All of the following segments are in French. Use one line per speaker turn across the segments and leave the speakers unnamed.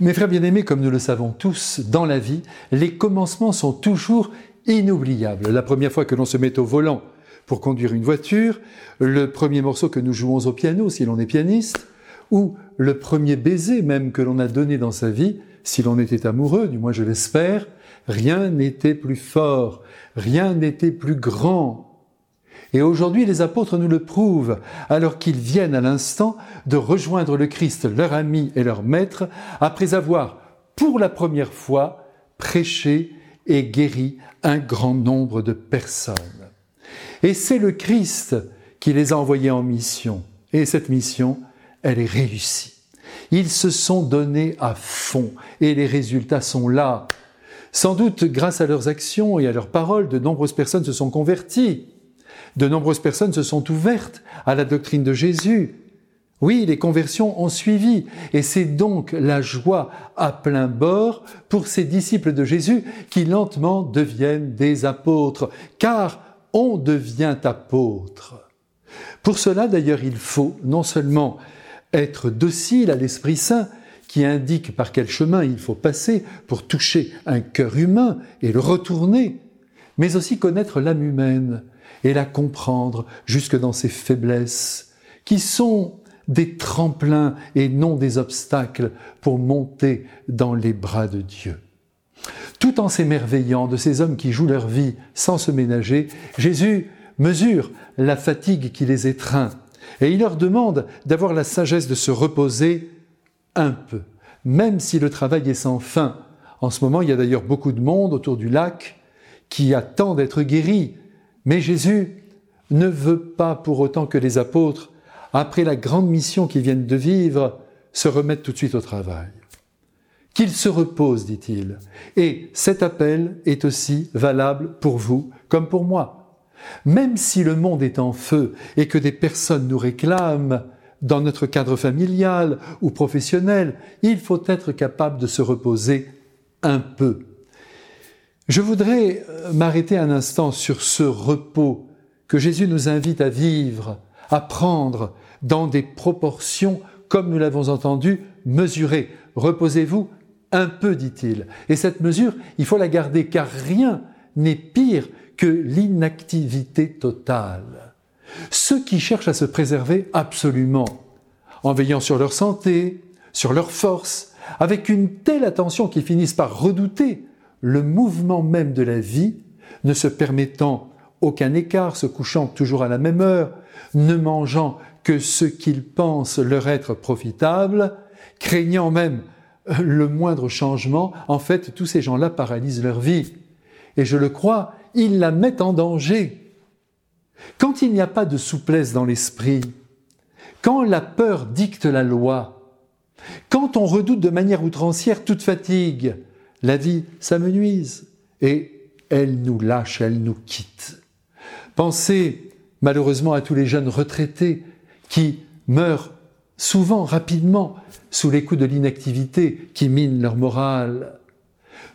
Mes frères bien-aimés, comme nous le savons tous, dans la vie, les commencements sont toujours inoubliables. La première fois que l'on se met au volant pour conduire une voiture, le premier morceau que nous jouons au piano si l'on est pianiste, ou le premier baiser même que l'on a donné dans sa vie, si l'on était amoureux, du moins je l'espère, rien n'était plus fort, rien n'était plus grand, et aujourd'hui, les apôtres nous le prouvent, alors qu'ils viennent à l'instant de rejoindre le Christ, leur ami et leur maître, après avoir, pour la première fois, prêché et guéri un grand nombre de personnes. Et c'est le Christ qui les a envoyés en mission. Et cette mission, elle est réussie. Ils se sont donnés à fond et les résultats sont là. Sans doute, grâce à leurs actions et à leurs paroles, de nombreuses personnes se sont converties. De nombreuses personnes se sont ouvertes à la doctrine de Jésus. Oui, les conversions ont suivi, et c'est donc la joie à plein bord pour ces disciples de Jésus qui lentement deviennent des apôtres, car on devient apôtre. Pour cela, d'ailleurs, il faut non seulement être docile à l'Esprit Saint, qui indique par quel chemin il faut passer pour toucher un cœur humain et le retourner, mais aussi connaître l'âme humaine, et la comprendre jusque dans ses faiblesses, qui sont des tremplins et non des obstacles pour monter dans les bras de Dieu. Tout en s'émerveillant de ces hommes qui jouent leur vie sans se ménager, Jésus mesure la fatigue qui les étreint et il leur demande d'avoir la sagesse de se reposer un peu, même si le travail est sans fin. En ce moment, il y a d'ailleurs beaucoup de monde autour du lac qui attend d'être guéri, mais Jésus ne veut pas pour autant que les apôtres, après la grande mission qu'ils viennent de vivre, se remettent tout de suite au travail. Qu'ils se reposent, dit-il. Et cet appel est aussi valable pour vous comme pour moi. Même si le monde est en feu et que des personnes nous réclament, dans notre cadre familial ou professionnel, il faut être capable de se reposer un peu. Je voudrais euh, m'arrêter un instant sur ce repos que Jésus nous invite à vivre, à prendre dans des proportions, comme nous l'avons entendu, mesurées. Reposez-vous un peu, dit-il. Et cette mesure, il faut la garder, car rien n'est pire que l'inactivité totale. Ceux qui cherchent à se préserver absolument, en veillant sur leur santé, sur leur force, avec une telle attention qu'ils finissent par redouter le mouvement même de la vie, ne se permettant aucun écart, se couchant toujours à la même heure, ne mangeant que ce qu'ils pensent leur être profitable, craignant même le moindre changement, en fait, tous ces gens-là paralysent leur vie. Et je le crois, ils la mettent en danger. Quand il n'y a pas de souplesse dans l'esprit, quand la peur dicte la loi, quand on redoute de manière outrancière toute fatigue, la vie s'amenuise et elle nous lâche, elle nous quitte. Pensez malheureusement à tous les jeunes retraités qui meurent souvent rapidement sous les coups de l'inactivité qui mine leur morale.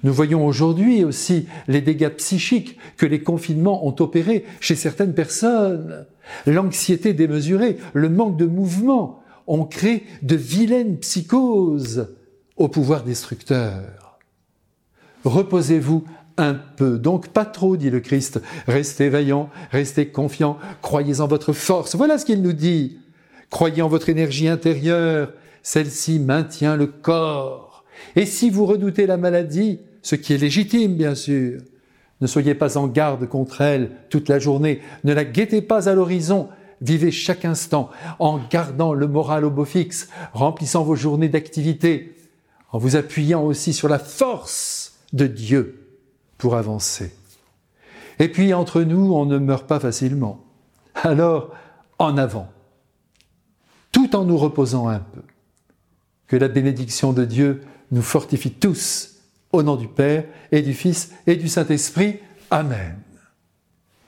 Nous voyons aujourd'hui aussi les dégâts psychiques que les confinements ont opérés chez certaines personnes. L'anxiété démesurée, le manque de mouvement ont créé de vilaines psychoses au pouvoir destructeur. Reposez-vous un peu, donc pas trop, dit le Christ. Restez vaillant, restez confiant, croyez en votre force. Voilà ce qu'il nous dit. Croyez en votre énergie intérieure, celle-ci maintient le corps. Et si vous redoutez la maladie, ce qui est légitime bien sûr, ne soyez pas en garde contre elle toute la journée, ne la guettez pas à l'horizon, vivez chaque instant en gardant le moral au beau fixe, remplissant vos journées d'activité, en vous appuyant aussi sur la force de Dieu pour avancer. Et puis entre nous, on ne meurt pas facilement. Alors, en avant, tout en nous reposant un peu. Que la bénédiction de Dieu nous fortifie tous, au nom du Père et du Fils et du Saint-Esprit. Amen.